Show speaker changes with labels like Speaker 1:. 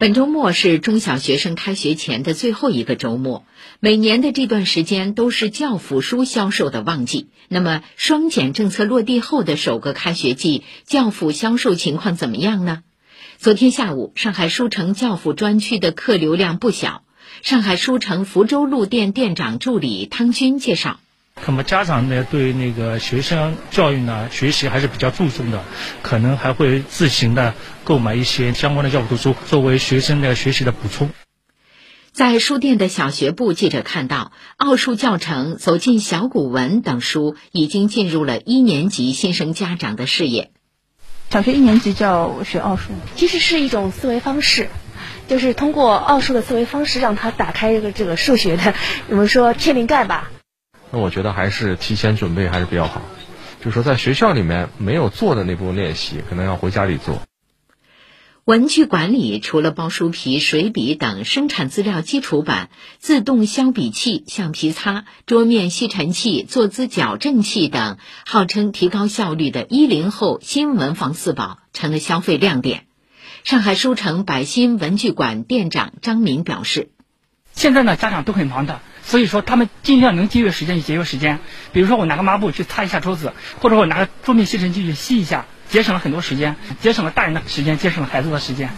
Speaker 1: 本周末是中小学生开学前的最后一个周末，每年的这段时间都是教辅书销售的旺季。那么，双减政策落地后的首个开学季，教辅销售情况怎么样呢？昨天下午，上海书城教辅专区的客流量不小。上海书城福州路店店长助理汤军介绍。
Speaker 2: 那么家长呢，对那个学生教育呢，学习还是比较注重的，可能还会自行的购买一些相关的教辅书，作为学生的学习的补充。
Speaker 1: 在书店的小学部，记者看到奥数教程、走进小古文等书已经进入了一年级新生家长的视野。
Speaker 3: 小学一年级就要学奥数，
Speaker 4: 其实是一种思维方式，就是通过奥数的思维方式，让他打开这个这个数学的，我们说天灵盖吧。
Speaker 5: 那我觉得还是提前准备还是比较好，就是说在学校里面没有做的那部分练习，可能要回家里做。
Speaker 1: 文具馆里除了包书皮、水笔等生产资料基础版、自动削笔器、橡皮擦、桌面吸尘器、坐姿矫正器等，号称提高效率的一零后新文房四宝成了消费亮点。上海书城百新文具馆店长张明表示。
Speaker 6: 现在呢，家长都很忙的，所以说他们尽量能节约时间就节约时间。比如说，我拿个抹布去擦一下桌子，或者我拿个桌面吸尘器去吸一下，节省了很多时间，节省了大人的时间，节省了孩子的时间。